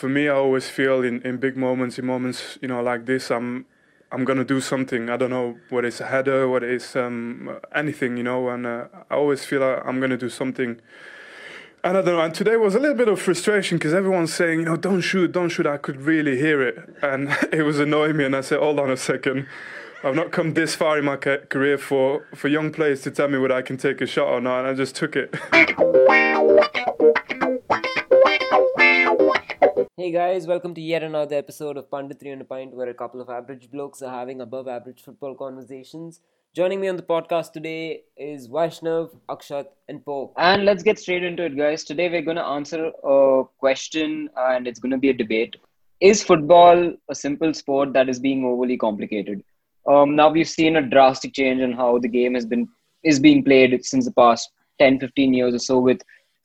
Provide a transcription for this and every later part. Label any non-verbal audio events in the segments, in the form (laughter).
for me, I always feel in, in big moments, in moments you know like this, I'm I'm gonna do something. I don't know what is a header, what is um, anything, you know. And uh, I always feel like I'm gonna do something. And I don't know. And today was a little bit of frustration because everyone's saying, you know, don't shoot, don't shoot. I could really hear it, and (laughs) it was annoying me. And I said, hold on a second. I've not come this far in my career for, for young players to tell me whether I can take a shot or not, and I just took it. (laughs) Hey guys, welcome to yet another episode of on a Pint, where a couple of average blokes are having above average football conversations. Joining me on the podcast today is Vaishnav, Akshat, and Pope. And let's get straight into it, guys. Today we're going to answer a question, and it's going to be a debate. Is football a simple sport that is being overly complicated? Um, now we've seen a drastic change in how the game has been is being played since the past 10, 15 years or so with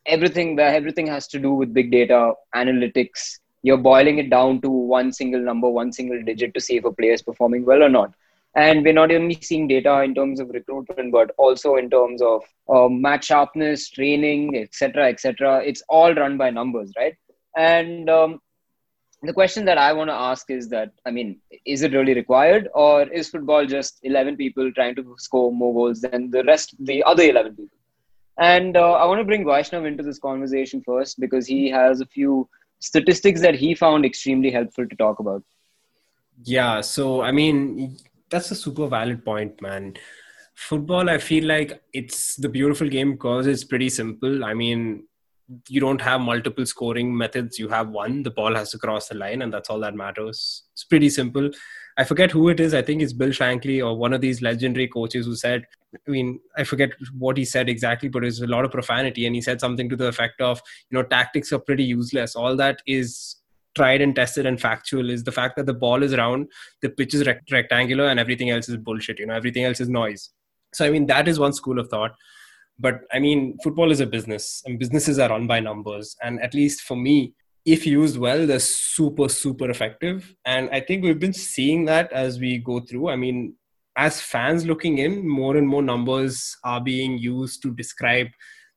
everything that everything has to do with big data, analytics, you're boiling it down to one single number, one single digit to see if a player is performing well or not. And we're not only seeing data in terms of recruitment, but also in terms of uh, match sharpness, training, etc., etc. It's all run by numbers, right? And um, the question that I want to ask is that, I mean, is it really required, or is football just 11 people trying to score more goals than the rest, the other 11 people? And uh, I want to bring Vaishnav into this conversation first because he has a few statistics that he found extremely helpful to talk about. Yeah, so I mean, that's a super valid point, man. Football, I feel like it's the beautiful game because it's pretty simple. I mean, you don't have multiple scoring methods, you have one. The ball has to cross the line, and that's all that matters. It's pretty simple. I forget who it is. I think it's Bill Shankly or one of these legendary coaches who said, I mean, I forget what he said exactly, but it's a lot of profanity. And he said something to the effect of, you know, tactics are pretty useless. All that is tried and tested and factual is the fact that the ball is round, the pitch is rect- rectangular, and everything else is bullshit. You know, everything else is noise. So, I mean, that is one school of thought. But I mean, football is a business, and businesses are run by numbers. And at least for me, if used well, they're super, super effective. And I think we've been seeing that as we go through. I mean, as fans looking in, more and more numbers are being used to describe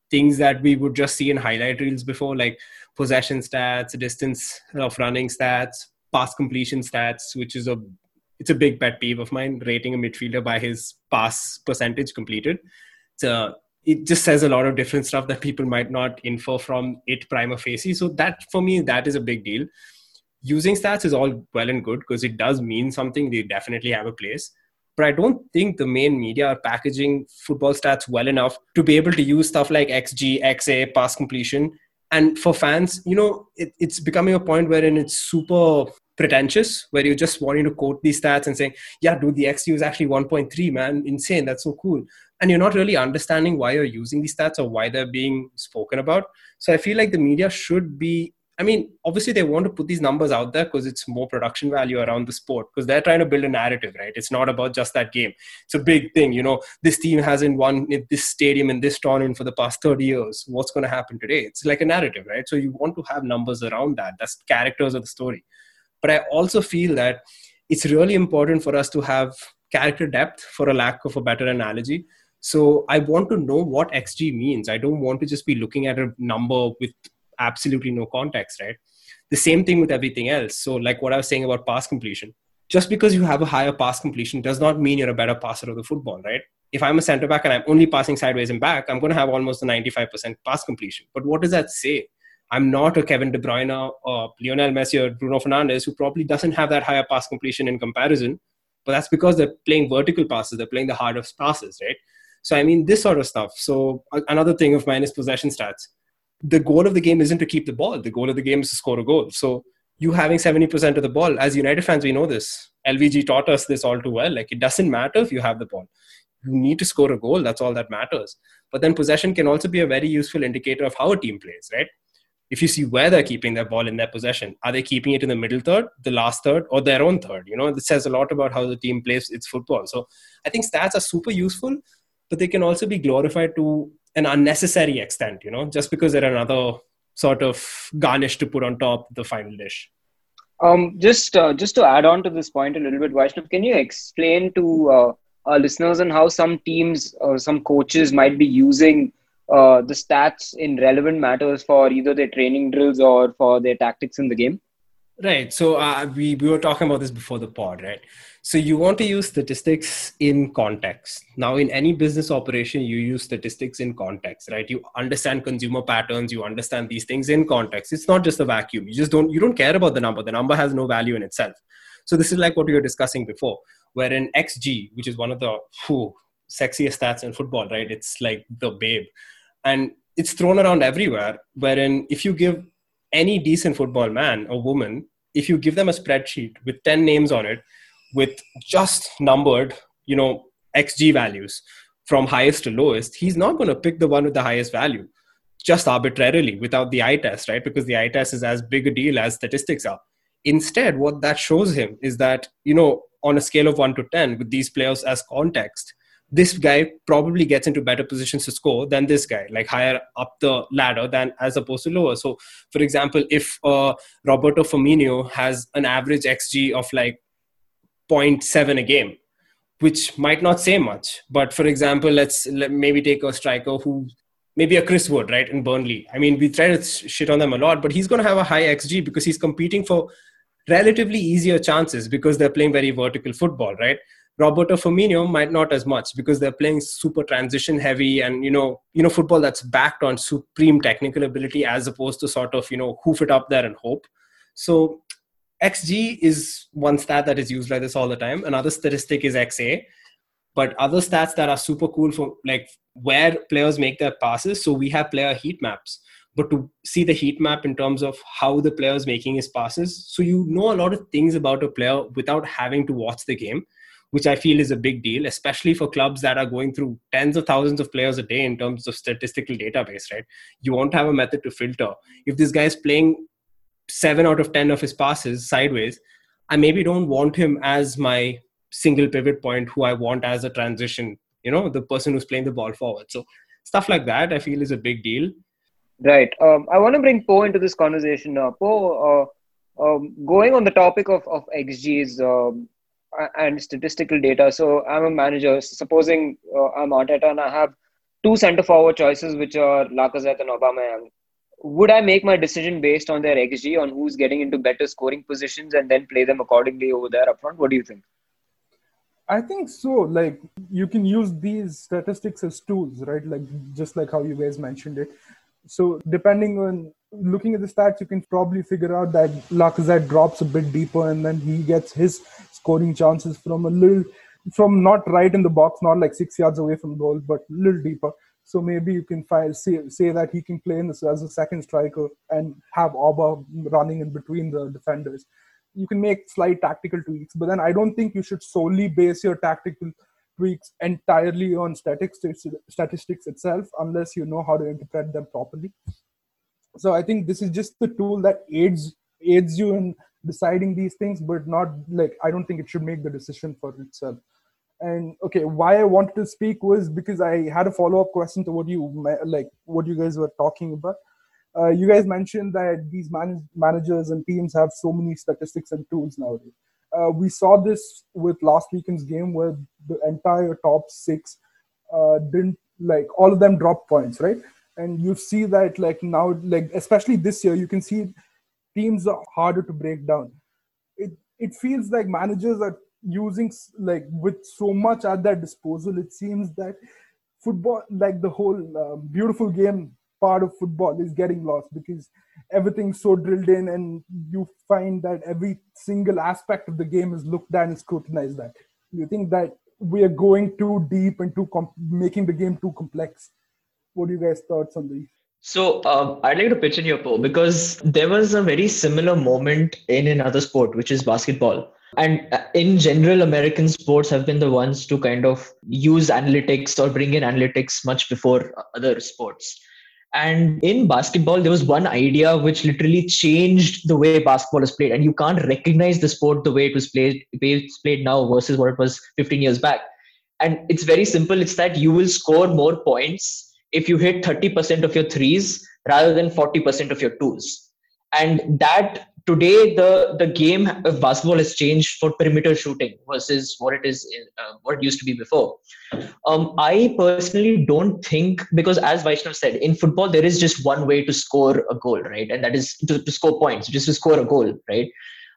things that we would just see in highlight reels before, like possession stats, distance of running stats, pass completion stats, which is a it's a big pet peeve of mine, rating a midfielder by his pass percentage completed. So it just says a lot of different stuff that people might not infer from it prima facie. So that for me, that is a big deal. Using stats is all well and good because it does mean something. They definitely have a place. But I don't think the main media are packaging football stats well enough to be able to use stuff like XG, XA, pass completion. And for fans, you know, it, it's becoming a point wherein it's super pretentious, where you're just wanting to quote these stats and saying, yeah, dude, the XG is actually 1.3, man. Insane. That's so cool and you're not really understanding why you're using these stats or why they're being spoken about. So I feel like the media should be. I mean, obviously they want to put these numbers out there because it's more production value around the sport because they're trying to build a narrative, right? It's not about just that game. It's a big thing, you know. This team hasn't won this stadium in this tournament for the past 30 years. What's going to happen today? It's like a narrative, right? So you want to have numbers around that. That's characters of the story. But I also feel that it's really important for us to have character depth, for a lack of a better analogy, so I want to know what XG means. I don't want to just be looking at a number with absolutely no context, right? The same thing with everything else. So, like what I was saying about pass completion, just because you have a higher pass completion does not mean you're a better passer of the football, right? If I'm a center back and I'm only passing sideways and back, I'm going to have almost a 95% pass completion. But what does that say? I'm not a Kevin De Bruyne or Lionel Messi or Bruno Fernandes who probably doesn't have that higher pass completion in comparison. But that's because they're playing vertical passes, they're playing the hardest passes, right? So, I mean, this sort of stuff. So, another thing of mine is possession stats. The goal of the game isn't to keep the ball, the goal of the game is to score a goal. So, you having 70% of the ball, as United fans, we know this. LVG taught us this all too well. Like, it doesn't matter if you have the ball. You need to score a goal. That's all that matters. But then possession can also be a very useful indicator of how a team plays, right? if you see where they're keeping their ball in their possession are they keeping it in the middle third the last third or their own third you know it says a lot about how the team plays its football so i think stats are super useful but they can also be glorified to an unnecessary extent, you know, just because they're another sort of garnish to put on top the final dish. Um, just uh, just to add on to this point a little bit, Vaishnav, can you explain to uh, our listeners and how some teams or some coaches might be using uh, the stats in relevant matters for either their training drills or for their tactics in the game? Right. So uh, we we were talking about this before the pod, right? So you want to use statistics in context. Now, in any business operation, you use statistics in context, right? You understand consumer patterns. You understand these things in context. It's not just a vacuum. You just don't you don't care about the number. The number has no value in itself. So this is like what we were discussing before, wherein XG, which is one of the whew, sexiest stats in football, right? It's like the babe, and it's thrown around everywhere. Wherein if you give any decent football man or woman, if you give them a spreadsheet with 10 names on it, with just numbered, you know, XG values from highest to lowest, he's not going to pick the one with the highest value just arbitrarily without the eye test, right? Because the eye test is as big a deal as statistics are. Instead, what that shows him is that, you know, on a scale of 1 to 10, with these players as context, this guy probably gets into better positions to score than this guy, like higher up the ladder than as opposed to lower. So, for example, if uh, Roberto Firmino has an average XG of like 0.7 a game, which might not say much, but for example, let's let maybe take a striker who maybe a Chris Wood, right, in Burnley. I mean, we try to shit on them a lot, but he's going to have a high XG because he's competing for relatively easier chances because they're playing very vertical football, right? Roberto Firmino might not as much because they're playing super transition heavy and you know you know football that's backed on supreme technical ability as opposed to sort of you know hoof it up there and hope. So XG is one stat that is used like this all the time. Another statistic is XA, but other stats that are super cool for like where players make their passes. So we have player heat maps, but to see the heat map in terms of how the player is making his passes, so you know a lot of things about a player without having to watch the game which I feel is a big deal, especially for clubs that are going through tens of thousands of players a day in terms of statistical database, right? You won't have a method to filter. If this guy is playing seven out of 10 of his passes sideways, I maybe don't want him as my single pivot point who I want as a transition, you know, the person who's playing the ball forward. So stuff like that, I feel is a big deal. Right. Um, I want to bring Poe into this conversation now. Poe, uh, um, going on the topic of, of XGs, um, and statistical data. So I'm a manager. Supposing uh, I'm Arteta and I have two centre forward choices, which are Lacazette and Aubameyang. Would I make my decision based on their XG on who's getting into better scoring positions and then play them accordingly over there up front? What do you think? I think so. Like you can use these statistics as tools, right? Like just like how you guys mentioned it. So depending on looking at the stats, you can probably figure out that Lacazette drops a bit deeper and then he gets his scoring chances from a little from not right in the box, not like six yards away from goal, but a little deeper. So maybe you can find, say, say that he can play in this as a second striker and have Auba running in between the defenders. You can make slight tactical tweaks, but then I don't think you should solely base your tactical tweaks entirely on statistics statistics itself unless you know how to interpret them properly. So I think this is just the tool that aids aids you in deciding these things but not like i don't think it should make the decision for itself. And okay why i wanted to speak was because i had a follow-up question to what you like what you guys were talking about. Uh, you guys mentioned that these man- managers and teams have so many statistics and tools nowadays. Uh, we saw this with last weekend's game where the entire top six uh, didn't like all of them dropped points right? And you see that like now like especially this year you can see teams are harder to break down. It it feels like managers are using like with so much at their disposal. It seems that football, like the whole uh, beautiful game part of football, is getting lost because everything's so drilled in, and you find that every single aspect of the game is looked at and scrutinized. That you think that we are going too deep and too com- making the game too complex. What do you guys thoughts on these? So um, I'd like to pitch in your poll because there was a very similar moment in another sport, which is basketball. And uh, in general, American sports have been the ones to kind of use analytics or bring in analytics much before other sports. And in basketball, there was one idea which literally changed the way basketball is played. And you can't recognize the sport the way it was played, it's played now versus what it was 15 years back. And it's very simple. It's that you will score more points if you hit 30% of your threes rather than 40% of your twos. And that today the the game of basketball has changed for perimeter shooting versus what it is uh, what it used to be before. Um, i personally don't think because as vaishnav said in football there is just one way to score a goal right? And that is to, to score points just to score a goal right?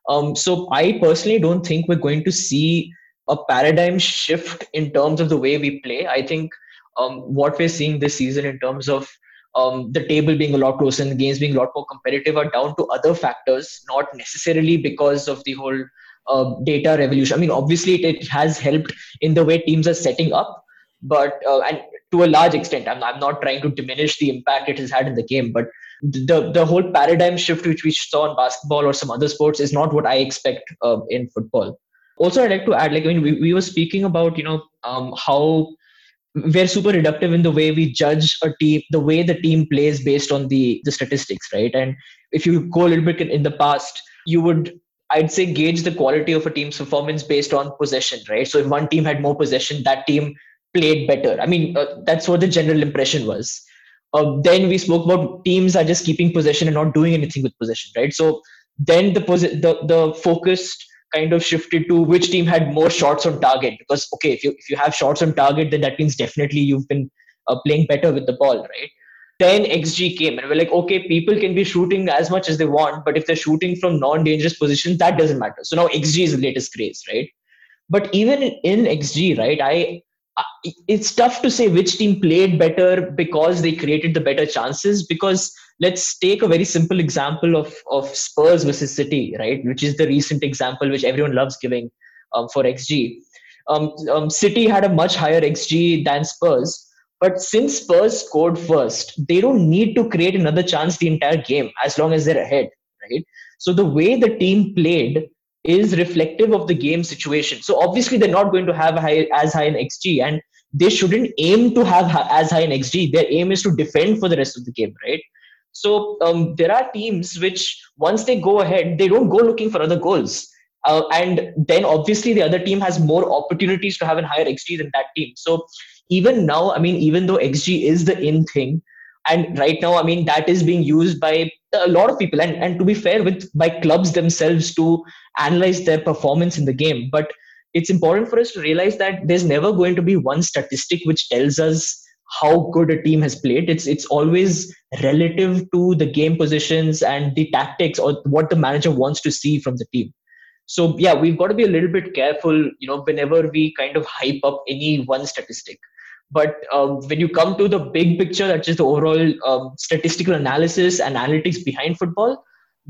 Um, so i personally don't think we're going to see a paradigm shift in terms of the way we play. I think um, what we're seeing this season in terms of um, the table being a lot closer and the games being a lot more competitive are down to other factors, not necessarily because of the whole uh, data revolution. I mean, obviously, it, it, has helped in the way teams are setting up, but uh, and to a large extent, I'm, I'm not trying to diminish the impact it has had in the game, but the the whole paradigm shift which we saw in basketball or some other sports is not what I expect uh, in football. Also, I'd like to add, like, I mean, we, we were speaking about, you know, um, how we're super reductive in the way we judge a team the way the team plays based on the the statistics right? And if you go a little bit in, the past you would i'd say gauge the quality of a team's performance based on possession right? So if one team had more possession that team played better. I mean uh, that's what the general impression was. Uh, then we spoke about teams are just keeping possession and not doing anything with possession right? So then the posi- the, the focused kind of shifted to which team had more shots on target. Because okay if you if you have shots on target then that means definitely you've been uh, playing better with the ball right? Then xg came and we're like okay people can be shooting as much as they want but if they're shooting from non-dangerous positions that doesn't matter. So now xg is the latest craze right? But even in xg right i it's tough to say which team played better because they created the better chances because let's take a very simple example of, of Spurs versus City, right? Which is the recent example which everyone loves giving um, for XG. Um, um, City had a much higher XG than Spurs, but since Spurs scored first, they don't need to create another chance the entire game as long as they're ahead, right? So the way the team played is reflective of the game situation. So obviously they're not going to have high, as high an XG, and they shouldn't aim to have as high an XG. Their aim is to defend for the rest of the game, right? So um, there are teams which once they go ahead, they don't go looking for other goals. Uh, and then obviously the other team has more opportunities to have a higher XG than that team. So even now, I mean, even though XG is the in thing, and right now, I mean, that is being used by a lot of people, and, and to be fair, with by clubs themselves to analyze their performance in the game. But it's important for us to realize that there's never going to be one statistic which tells us how good a team has played. It's it's always relative to the game positions and the tactics or what the manager wants to see from the team. So yeah, we've got to be a little bit careful, you know, whenever we kind of hype up any one statistic. But um, when you come to the big picture, that's just the overall um, statistical analysis and analytics behind football,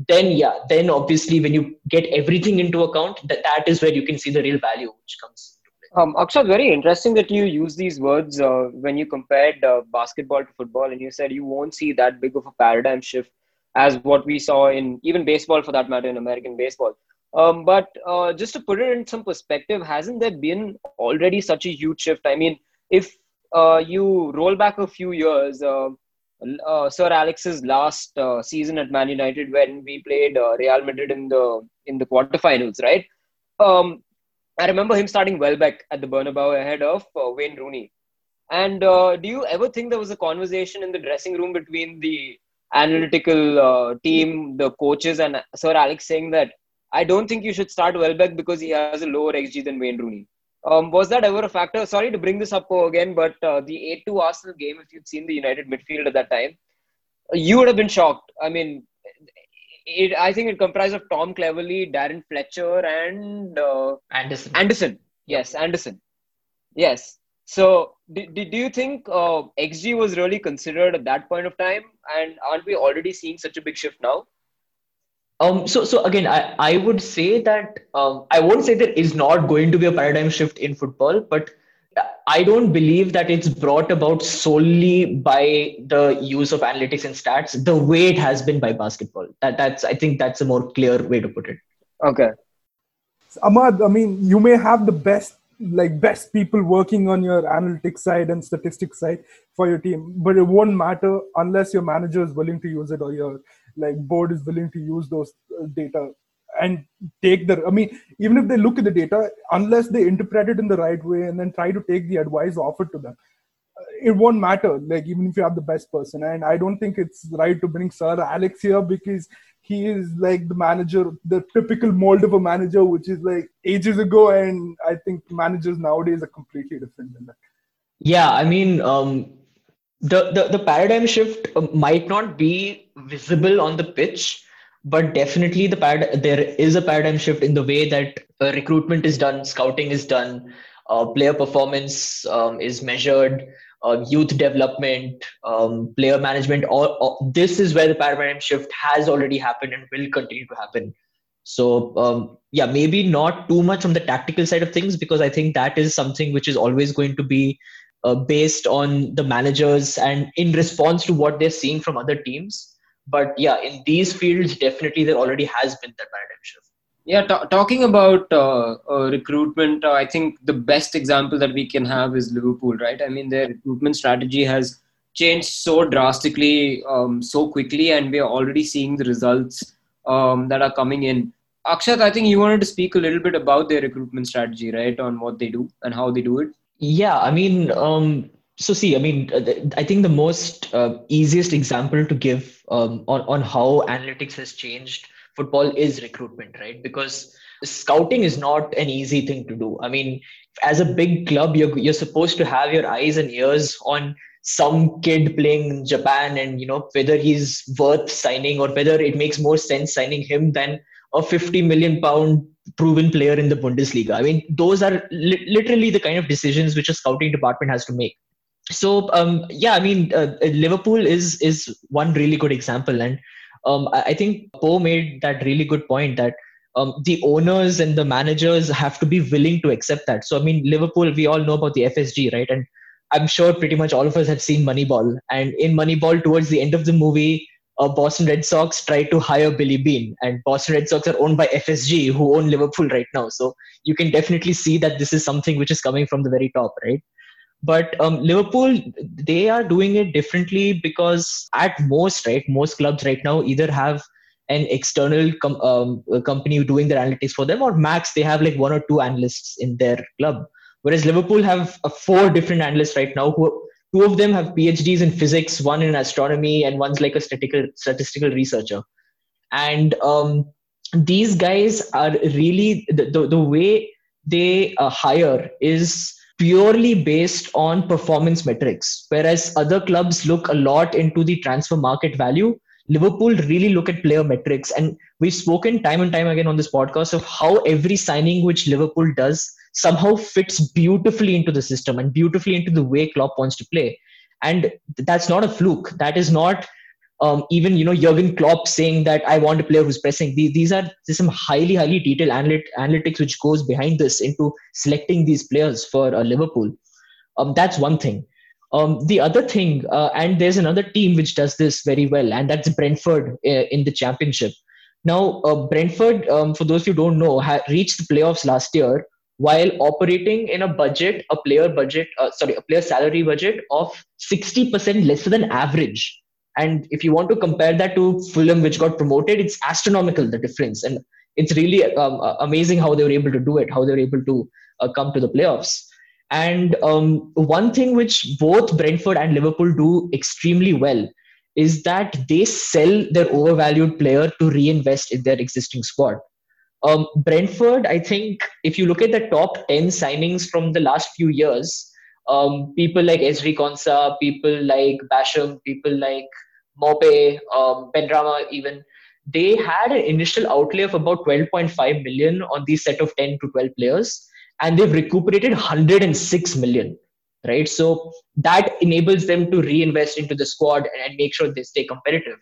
then yeah, then obviously when you get everything into account, that that is where you can see the real value which comes um, Akshat, very interesting that you use these words uh, when you compared uh, basketball to football, and you said you won't see that big of a paradigm shift as what we saw in even baseball, for that matter, in American baseball. Um, but uh, just to put it in some perspective, hasn't there been already such a huge shift? I mean, if uh, you roll back a few years, uh, uh, Sir Alex's last season at Man United, when we played Real Madrid in the in the quarterfinals, right? Um, I remember him starting Welbeck at the Bernabeu ahead of uh, Wayne Rooney. And uh, do you ever think there was a conversation in the dressing room between the analytical uh, team, the coaches, and Sir Alex saying that I don't think you should start Welbeck because he has a lower XG than Wayne Rooney? Um, was that ever a factor? Sorry to bring this up again, but uh, the 8 2 Arsenal game, if you'd seen the United midfield at that time, you would have been shocked. I mean, it I think it comprised of Tom Cleverley, Darren Fletcher, and uh, Anderson. Anderson, yes, Anderson, yes. So, do, do you think uh, XG was really considered at that point of time? And aren't we already seeing such a big shift now? Um, so, so again, I, I would say that um, I won't say there is not going to be a paradigm shift in football, but I don't believe that it's brought about solely by the use of analytics and stats the way it has been by basketball. That that's I think that's a more clear way to put it. Okay. Ahmad, I mean, you may have the best like best people working on your analytics side and statistics side for your team, but it won't matter unless your manager is willing to use it or your like board is willing to use those uh, data and take the i mean even if they look at the data unless they interpret it in the right way and then try to take the advice offered to them it won't matter. Like even if you have the best person, and I don't think it's right to bring Sir Alex here because he is like the manager, the typical mold of a manager, which is like ages ago, and I think managers nowadays are completely different than that. Yeah, I mean, um, the, the the paradigm shift uh, might not be visible on the pitch, but definitely the parad- there is a paradigm shift in the way that uh, recruitment is done, scouting is done, uh, player performance um, is measured, uh, youth development, um, player management. All, all, this is where the paradigm shift has already happened and will continue to happen. So um, yeah, maybe not too much on the tactical side of things because I think that is something which is always going to be uh, based on the managers and in response to what they're seeing from other teams. But yeah, in these fields, definitely there already has been that paradigm shift. Yeah, t- talking about uh, uh, recruitment, uh, I think the best example that we can have is Liverpool, right? I mean, their recruitment strategy has changed so drastically, um, so quickly, and we are already seeing the results um, that are coming in. Akshat, I think you wanted to speak a little bit about their recruitment strategy, right? On what they do and how they do it. Yeah, I mean, um, so see, I mean, uh, I think the most uh, easiest example to give um, on on how analytics has changed football is recruitment, right? Because scouting is not an easy thing to do. I mean, as a big club, you're you're supposed to have your eyes and ears on some kid playing in Japan, and you know whether he's worth signing or whether it makes more sense signing him than a 50 million pound proven player in the Bundesliga. I mean, those are li- literally the kind of decisions which a scouting department has to make. So, um, yeah, I mean, uh, Liverpool is is one really good example, and um, I, I, think Poe made that really good point that um, the owners and the managers have to be willing to accept that. So, I mean, Liverpool, we all know about the FSG, right? And I'm sure pretty much all of us have seen Moneyball. And in Moneyball, towards the end of the movie, uh, Boston Red Sox tried to hire Billy Beane, and Boston Red Sox are owned by FSG, who own Liverpool right now. So you can definitely see that this is something which is coming from the very top, right? But um, Liverpool, they are doing it differently because at most, right, most clubs right now either have an external com- um, company doing their analytics for them, or max they have like one or two analysts in their club. Whereas Liverpool have uh, four different analysts right now who two of them have phds in physics one in astronomy and one's like a statistical statistical researcher and um, these guys are really the, the, the way they uh, hire is purely based on performance metrics whereas other clubs look a lot into the transfer market value liverpool really look at player metrics and we've spoken time and time again on this podcast of how every signing which liverpool does somehow fits beautifully into the system and beautifully into the way Klopp wants to play. And that's not a fluke. That is not um, even you know Jurgen Klopp saying that I want a player who's pressing. These, these are some highly highly detailed analyt- analytics which goes behind this into selecting these players for uh, Liverpool. Um, that's one thing. Um, the other thing, uh, and there's another team which does this very well, and that's Brentford uh, in the Championship. Now, uh, Brentford, um, for those who don't know, ha- reached the playoffs last year while operating in a budget, a player budget, uh, sorry, a player salary budget of 60% lesser than average. And if you want to compare that to Fulham, which got promoted, it's astronomical, the difference. And it's really um, amazing how they were able to do it, how they were able to uh, come to the playoffs. And um, one thing which both Brentford and Liverpool do extremely well is that they sell their overvalued player to reinvest in their existing squad. Um, Brentford, I think, if you look at the top 10 signings from the last few years, um, people like Ezri Konsa, people like Basham, people like Maupay, um, even, they had an initial outlay of about 12.5 million on these set of 10 to 12 players, and they've recuperated 106 million, right? So that enables them to reinvest into the squad and make sure they stay competitive.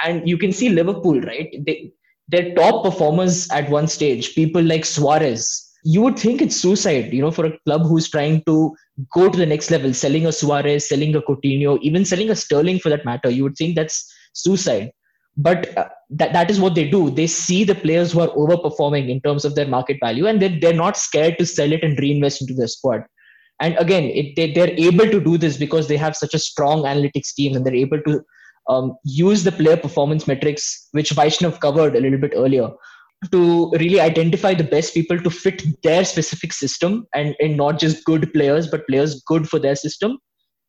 And you can see Liverpool, right? They, their top performers at one stage, people like Suarez, you would think it's suicide, you know, for a club who's trying to go to the next level, selling a Suarez, selling a Coutinho, even selling a Sterling for that matter. You would think that's suicide. But uh, that, that is what they do. They see the players who are overperforming in terms of their market value, and they're, they're not scared to sell it and reinvest into their squad. And again, it, they, they're able to do this because they have such a strong analytics team and they're able to um, use the player performance metrics, which Vaishnav covered a little bit earlier, to really identify the best people to fit their specific system and, and not just good players, but players good for their system.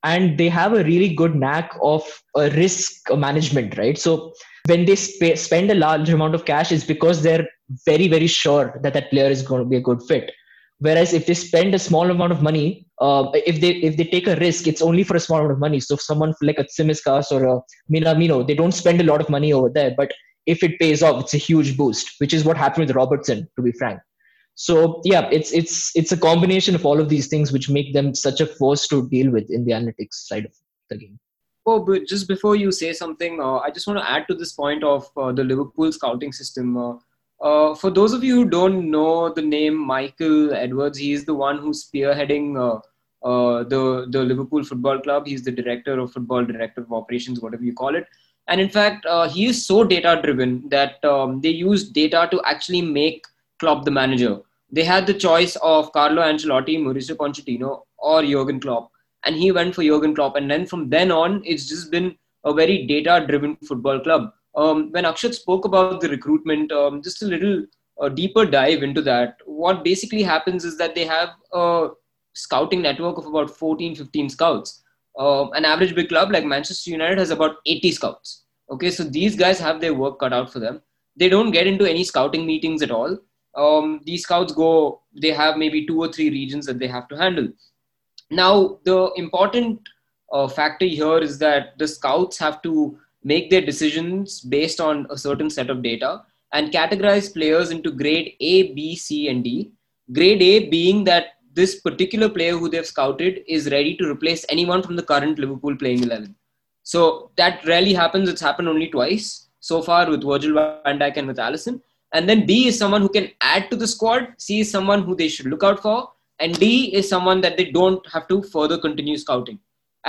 and they have a really good knack of uh, risk management, right? So when they sp- spend a large amount of cash, it's because they're very, very sure that that player is going to be a good fit. Whereas if they spend a small amount of money, uh, if they if they take a risk, it's only for a small amount of money. So if someone like a Tsimikas or a Minamino, they don't spend a lot of money over there, but if it pays off, it's a huge boost, which is what happened with Robertson, to be frank. So yeah, it's it's it's a combination of all of these things which make them such a force to deal with in the analytics side of the game. Oh, but just before you say something, uh, I just want to add to this point of uh, the Liverpool scouting system. Uh, uh for those of you who don't know the name Michael Edwards, he is the one who's spearheading uh, uh, the the Liverpool Football Club. He's the director of football, director of operations, whatever you call it. And in fact, he is so data driven that um, they used data to actually make Klopp the manager. They had the choice of Carlo Ancelotti, Mauricio Pochettino, or Jurgen Klopp, and he went for Jurgen Klopp. And then from then on, it's just been a very data-driven football club. Um, when Akshat spoke about the recruitment, um, just a little uh, deeper dive into that. What basically happens is that they have a scouting network of about 14, 15 scouts. Uh, an average big club like Manchester United has about 80 scouts. Okay, so these guys have their work cut out for them. They don't get into any scouting meetings at all um, these scouts go they have maybe two or three regions that they have to handle now the important uh, factor here is that the scouts have to make their decisions based on a certain set of data and categorize players into grade a b c and d grade a being that this particular player who they've scouted is ready to replace anyone from the current liverpool playing 11 so that rarely happens it's happened only twice so far with virgil van dijk and with Alisson. and then B is someone who can add to the squad. C is someone who they should look out for. And D is someone that they don't have to further continue scouting.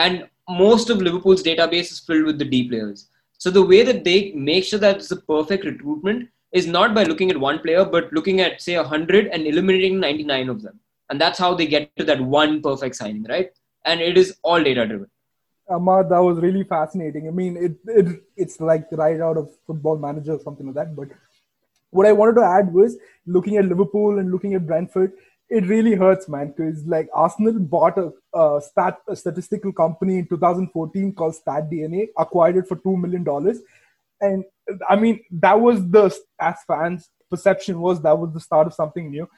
And most of Liverpool's database is filled with the D players. So the way that they make sure that it's a perfect recruitment is not by looking at one player, but looking at say 100 and eliminating 99 of them. And that's how they get to that one perfect signing, right? And it is all data driven. Ahmad, that was really fascinating. I mean, it, it it's like right out of Football Manager or something like that. But what I wanted to add was looking at Liverpool and looking at Brentford, it really hurts, man, because like Arsenal bought a, a, stat, a statistical company in 2014 called StatDNA, acquired it for $2 million. And I mean, that was the, as fans, perception was that was the start of something new.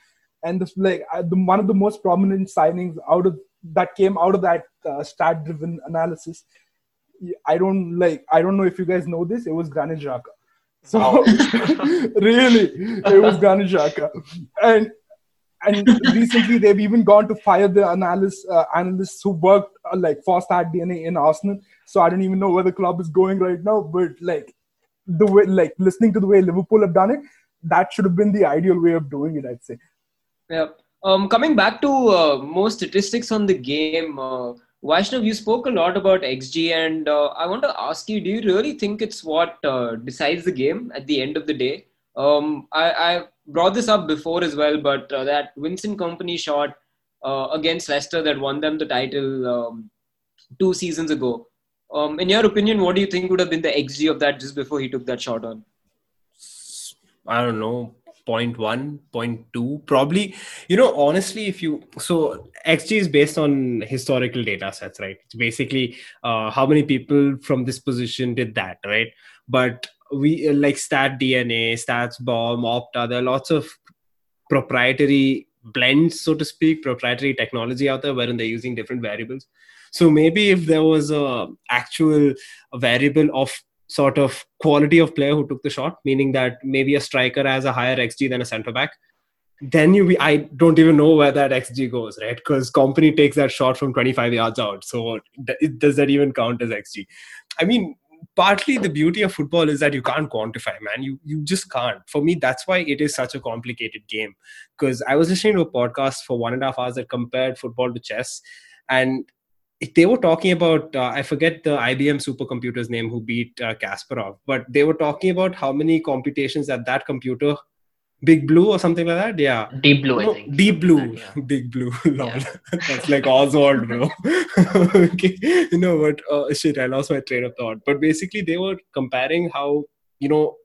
And this, like, the, one of the most prominent signings out of that came out of that uh, stat driven analysis. I don't like, I don't know if you guys know this, it was Granit Xhaka so oh. (laughs) really, it was Granit Xhaka. And and recently they've even gone to fire the analysts uh, analysts who worked uh, like for StatDNA in Arsenal. So I don't even know where the club is going right now. But like the way, like listening to the way Liverpool have done it, that should have been the ideal way of doing it. I'd say. Yeah. Um, coming back to uh, more statistics on the game. Uh, Vaishnav, you spoke a lot about XG, and uh, I want to ask you: Do you really think it's what uh, decides the game at the end of the day? Um, I, I, brought this up before as well, but uh, that Vincent Kompany shot uh, against Leicester that won them the title um, two seasons ago. Um, in your opinion, what do you think would have been the XG of that just before he took that shot on? I don't know, 0.1 0.2 probably you know honestly if you so xg is based on historical data sets right? It's basically uh, how many people from this position did that right? But we like StatDNA StatsBomb opta there are lots of proprietary blends so to speak proprietary technology out there wherein they're using different variables. So maybe if there was a actual variable of sort of quality of player who took the shot, meaning that maybe a striker has a higher XG than a centre back. Then you, be, I don't even know where that XG goes, right? Because Kompany takes that shot from 25 yards out. So does that even count as XG? I mean, partly the beauty of football is that you can't quantify man you you just can't for me that's why it is such a complicated game because i was listening to a podcast for one and a half hours that compared football to chess and they were talking about uh, i forget the ibm supercomputer's name who beat uh, kasparov but they were talking about how many computations that that computer big blue or something like that? Yeah. Deep blue no, i think. Deep blue. Yeah. big blue (laughs) yeah. that's like oswald bro. (laughs) (laughs) Okay you know what? Uh, shit i lost my train of thought. But basically they were comparing how you know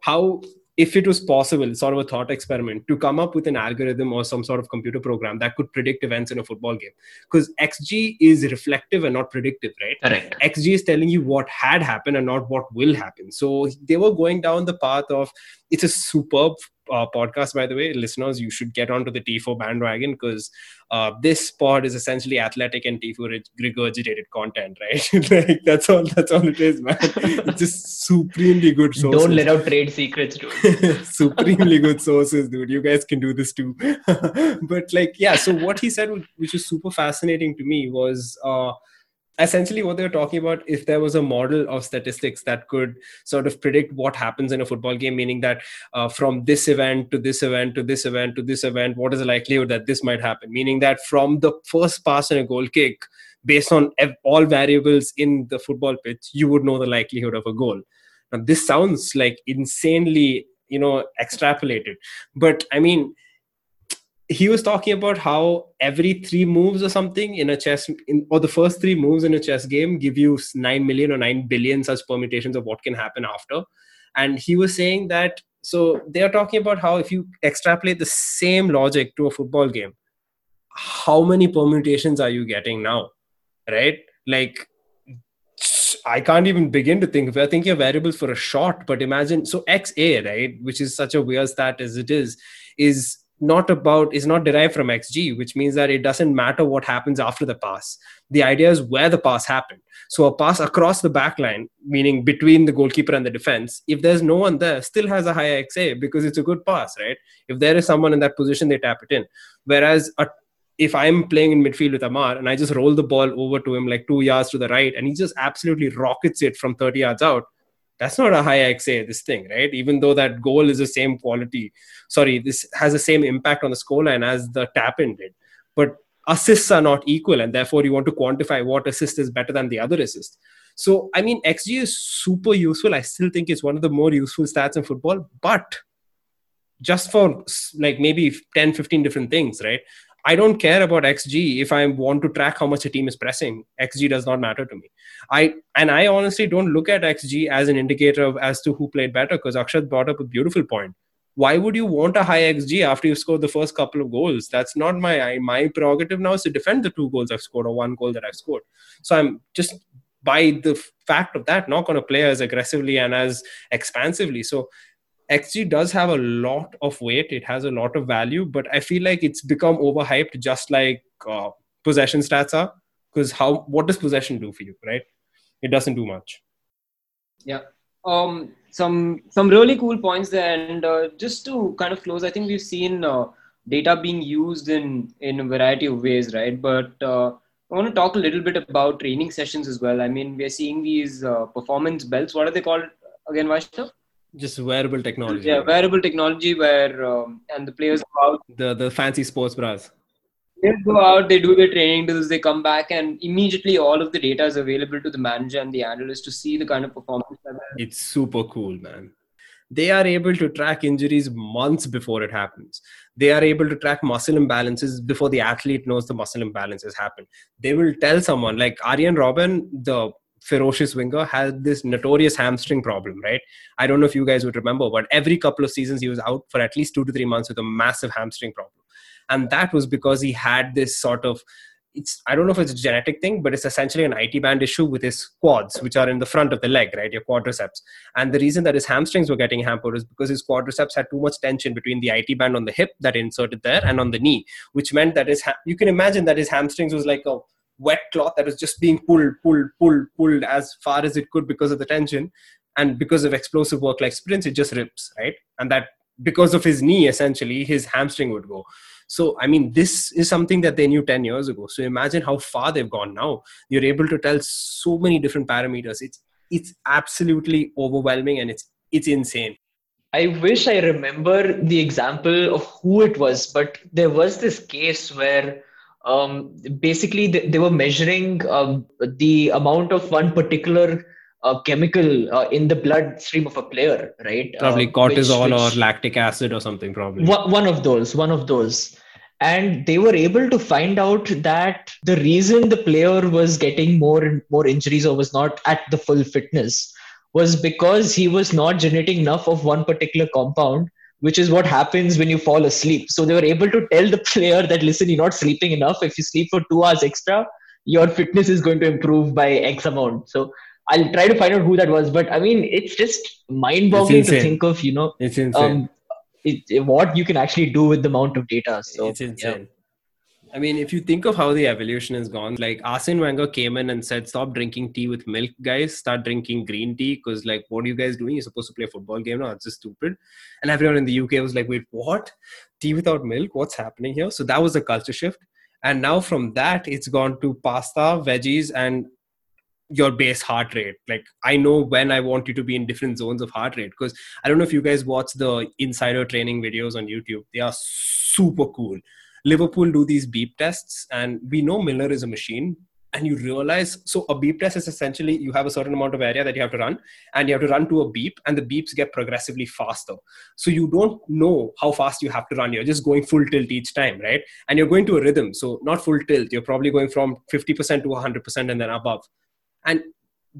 how if it was possible, sort of a thought experiment, to come up with an algorithm or some sort of computer program that could predict events in a football game. Because XG is reflective and not predictive, right? Correct. XG is telling you what had happened and not what will happen. So they were going down the path of it's a superb uh, podcast, by the way, listeners, you should get onto the Tifo bandwagon because uh, this pod is essentially athletic and Tifo regurgitated content, right? (laughs) like that's all. That's all it is, man. (laughs) it's just supremely good sources. Don't let out trade secrets, dude. (laughs) supremely good sources, dude. You guys can do this too. but like, yeah. So what he said, which was super fascinating to me, was. Uh, essentially what they were talking about if there was a model of statistics that could sort of predict what happens in a football game meaning that uh, from this event to this event to this event to this event what is the likelihood that this might happen? Meaning that from the first pass in a goal kick based on all variables in the football pitch you would know the likelihood of a goal. Now this sounds like insanely you know extrapolated. But i mean he was talking about how every three moves or something in a chess in, or the first three moves in a chess game give you 9 million or 9 billion such permutations of what can happen after and he was saying that so they are talking about how if you extrapolate the same logic to a football game how many permutations are you getting now right like I can't even begin to think. We're thinking of variables for a shot, but imagine so XA, right, which is such a weird stat as it is, is not about is not derived from xg which means that it doesn't matter what happens after the pass. The idea is where the pass happened. So a pass across the back line meaning between the goalkeeper and the defense if there's no one there still has a higher xa because it's a good pass right? If there is someone in that position they tap it in. Whereas a, if i'm playing in midfield with amar and i just roll the ball over to him like 2 yards to the right and he just absolutely rockets it from 30 yards out that's not a high XA, this thing, right? Even though that goal is the same quality, sorry, this has the same impact on the scoreline as the tap in did. But assists are not equal, and therefore you want to quantify what assist is better than the other assist. So, I mean, XG is super useful. I still think it's one of the more useful stats in football, but just for like maybe 10, 15 different things, right? I don't care about XG if I want to track how much a team is pressing. XG does not matter to me. I and I honestly don't look at XG as an indicator of as to who played better because Akshat brought up a beautiful point. Why would you want a high XG after you've scored the first couple of goals? That's not my my prerogative now is to defend the two goals I've scored or one goal that I've scored. So I'm just by the fact of that not going to play as aggressively and as expansively. So XG does have a lot of weight. It has a lot of value, but I feel like it's become overhyped, just like uh, possession stats are. Because how what does possession do for you, right? It doesn't do much. Yeah. Um. Some some really cool points there, and uh, just to kind of close, I think we've seen uh, data being used in in a variety of ways, right? But uh, I want to talk a little bit about training sessions as well. I mean, we're seeing these uh, performance belts. What are they called again, Vaishnav? Just wearable technology. Yeah wearable technology where um, and the players go out. The the fancy sports bras. They go out they do their training drills they come back and immediately all of the data is available to the manager and the analyst to see the kind of performance it's super cool man. They are able to track injuries months before it happens. They are able to track muscle imbalances before the athlete knows the muscle imbalances happen they will tell someone like arjen Robben, the ferocious winger had this notorious hamstring problem, right? I don't know if you guys would remember, but every couple of seasons he was out for at least two to three months with a massive hamstring problem. And that was because he had this sort of it's I don't know if it's a genetic thing, but it's essentially an IT band issue with his quads, which are in the front of the leg, right? Your quadriceps. And the reason that his hamstrings were getting hampered is because his quadriceps had too much tension between the IT band on the hip that inserted there and on the knee, which meant that his ha- you can imagine that his hamstrings was like a wet cloth that was just being pulled, pulled, pulled, pulled as far as it could because of the tension. And because of explosive work like sprints, it just rips, right? And that because of his knee, essentially, his hamstring would go. So, I mean, this is something that they knew 10 years ago. So imagine how far they've gone now. You're able to tell so many different parameters. It's it's absolutely overwhelming and it's it's insane. I wish I remember the example of who it was, but there was this case where um, basically they, they, were measuring um, the amount of one particular uh, chemical uh, in the bloodstream of a player, right? Probably uh, cortisol which, which, or lactic acid or something, probably. One of those, one of those. And they were able to find out that the reason the player was getting more and more injuries or was not at the full fitness was because he was not generating enough of one particular compound which is what happens when you fall asleep. So they were able to tell the player that listen you're not sleeping enough. If you sleep for 2 hours extra your fitness is going to improve by x amount. So i'll try to find out who that was but i mean it's just mind boggling to think of you know it's insane. um, it, what you can actually do with the amount of data so it's insane. yeah. I mean, if you think of how the evolution has gone, like Arsene Wenger came in and said, "Stop drinking tea with milk, guys. Start drinking green tea." Because, like, what are you guys doing? You're supposed to play a football game now. It's just stupid. And everyone in the UK was like, "Wait, what? Tea without milk? What's happening here?" So that was a culture shift. And now from that, it's gone to pasta, veggies, and your base heart rate. Like I know when I want you to be in different zones of heart rate because I don't know if you guys watch the insider training videos on YouTube. They are super cool Liverpool do these beep tests, and we know Milner is a machine. And you realize, so a beep test is essentially you have a certain amount of area that you have to run, and you have to run to a beep, and the beeps get progressively faster. So you don't know how fast you have to run. You're just going full tilt each time, right? And you're going to a rhythm. So not full tilt. You're probably going from 50% to 100% and then above. And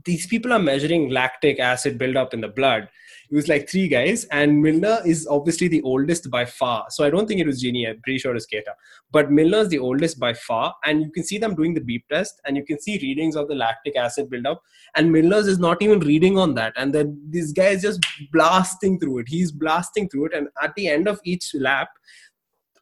these people are measuring lactic acid buildup in the blood. It was like three guys, and Milner is obviously the oldest by far. So I don't think it was Gini. I'm pretty sure it's Keita. But Milner is the oldest by far, and you can see them doing the beep test, and you can see readings of the lactic acid buildup. And Milner's is not even reading on that, and then this guy is just blasting through it. He's blasting through it, and at the end of each lap,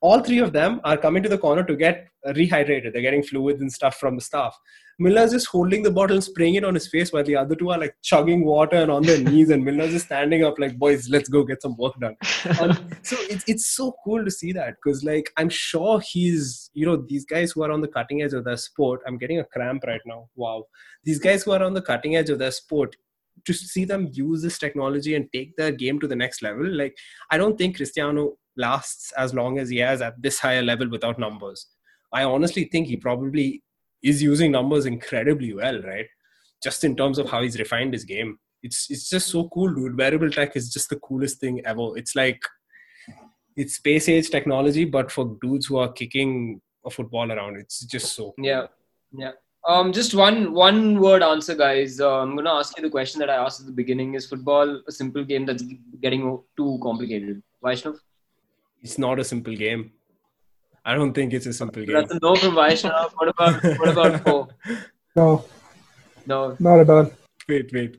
all three of them are coming to the corner to get rehydrated. They're getting fluids and stuff from the staff. Milner's just holding the bottle and spraying it on his face while the other two are like chugging water and on their (laughs) knees and Milner's just standing up like boys let's go get some work done. Um, (laughs) so it's, it's so cool to see that because like I'm sure he's you know these guys who are on the cutting edge of their sport I'm getting a cramp right now. Wow. These guys who are on the cutting edge of their sport to see them use this technology and take their game to the next level like I don't think Cristiano lasts as long as he has at this higher level without numbers. I honestly think he probably is using numbers incredibly well, right? Just in terms of how he's refined his game. It's it's just so cool, dude. Wearable tech is just the coolest thing ever. It's like it's space age technology, but for dudes who are kicking a football around. It's just so cool. yeah, yeah. Um, just one one word answer, guys. Uh, I'm gonna ask you the question that I asked at the beginning: Is football a simple game that's getting too complicated? Vaishnav? It's not a simple game. I don't think it's a simple game. That's a no from Vaishnav. What about what about (laughs) four? No. No. Not at all. Wait, wait.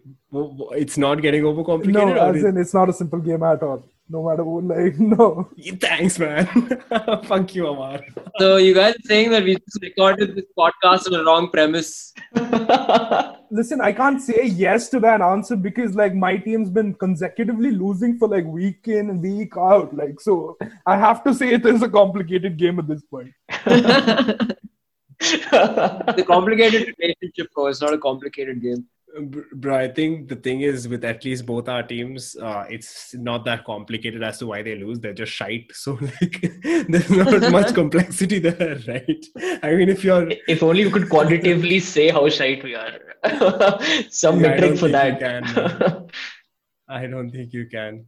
It's not getting overcomplicated. No, as in it's not a simple game at all. No matter what, like (laughs) no. Thanks, man. (laughs) Fuck you, Amar. So you guys are saying that we just recorded this podcast on a wrong premise. (laughs) Listen, I can't say yes to that answer because like my team's been consecutively losing for like week in and week out. Like so I have to say it is a complicated game at this point. the complicated relationship, course, not a complicated game. Bro, I think the thing is with at least both our teams, uh, it's not that complicated as to why they lose. They're just shite. (laughs) So like, there's not much (laughs) complexity there, right? I mean, if you're, if only you could quantitatively say how shite we are. (laughs) Some yeah, metric for that. Can, I don't think you can.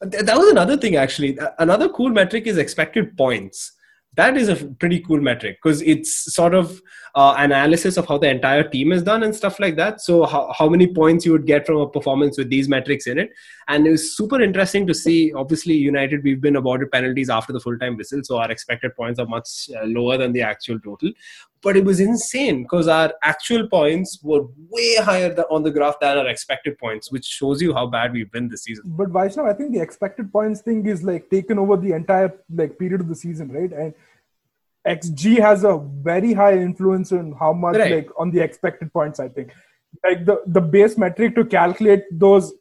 That was another thing, actually. Another cool metric is expected points that is a pretty cool metric because it's sort of uh, analysis of how the entire team is done and stuff like that. So how, how many points you would get from a performance with these metrics in it. And it was super interesting to see obviously united we've been awarded penalties after the full-time whistle so our expected points are much uh, lower than the actual total. But it was insane because our actual points were way higher on the graph than our expected points which shows you how bad we've been this season. But Vaishnav, i think the expected points thing is like taken over the entire like period of the season right? And xg has a very high influence on how much right. like on the expected points i think like the the base metric to calculate those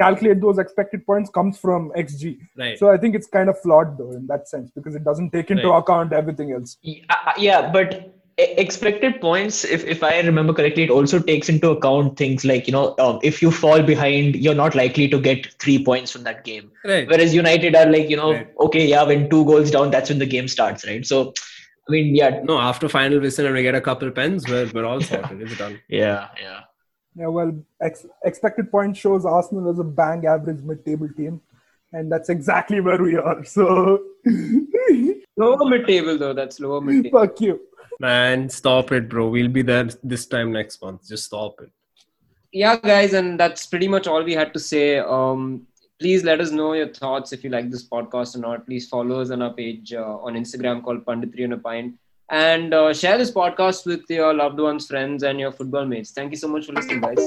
calculate those expected points comes from xg right so i think it's kind of flawed though in that sense because it doesn't take into right. account everything else uh, yeah but expected points if, if i remember correctly it also takes into account things like you know um, if you fall behind you're not likely to get three points from that game. Right. whereas united are like you know right. okay yeah when two goals down that's when the game starts right? So i mean yeah. No after final whistle and we get a couple of pens we're, we're all sorted. It's done. (laughs) Yeah yeah. Yeah well ex- expected point shows arsenal as a bang average mid-table team and that's exactly where we are so. (laughs) Lower mid-table though that's lower mid-table. Fuck you Man, stop it, bro. We'll be there this time next month. Just stop it. yeah, guys, and that's pretty much all we had to say. Um, please let us know your thoughts if you like this podcast or not. Please follow us on our page uh, on Instagram called Panditri on a Pint. And uh, share this podcast with your loved ones, friends, and your football mates. Thank you so much for listening, guys.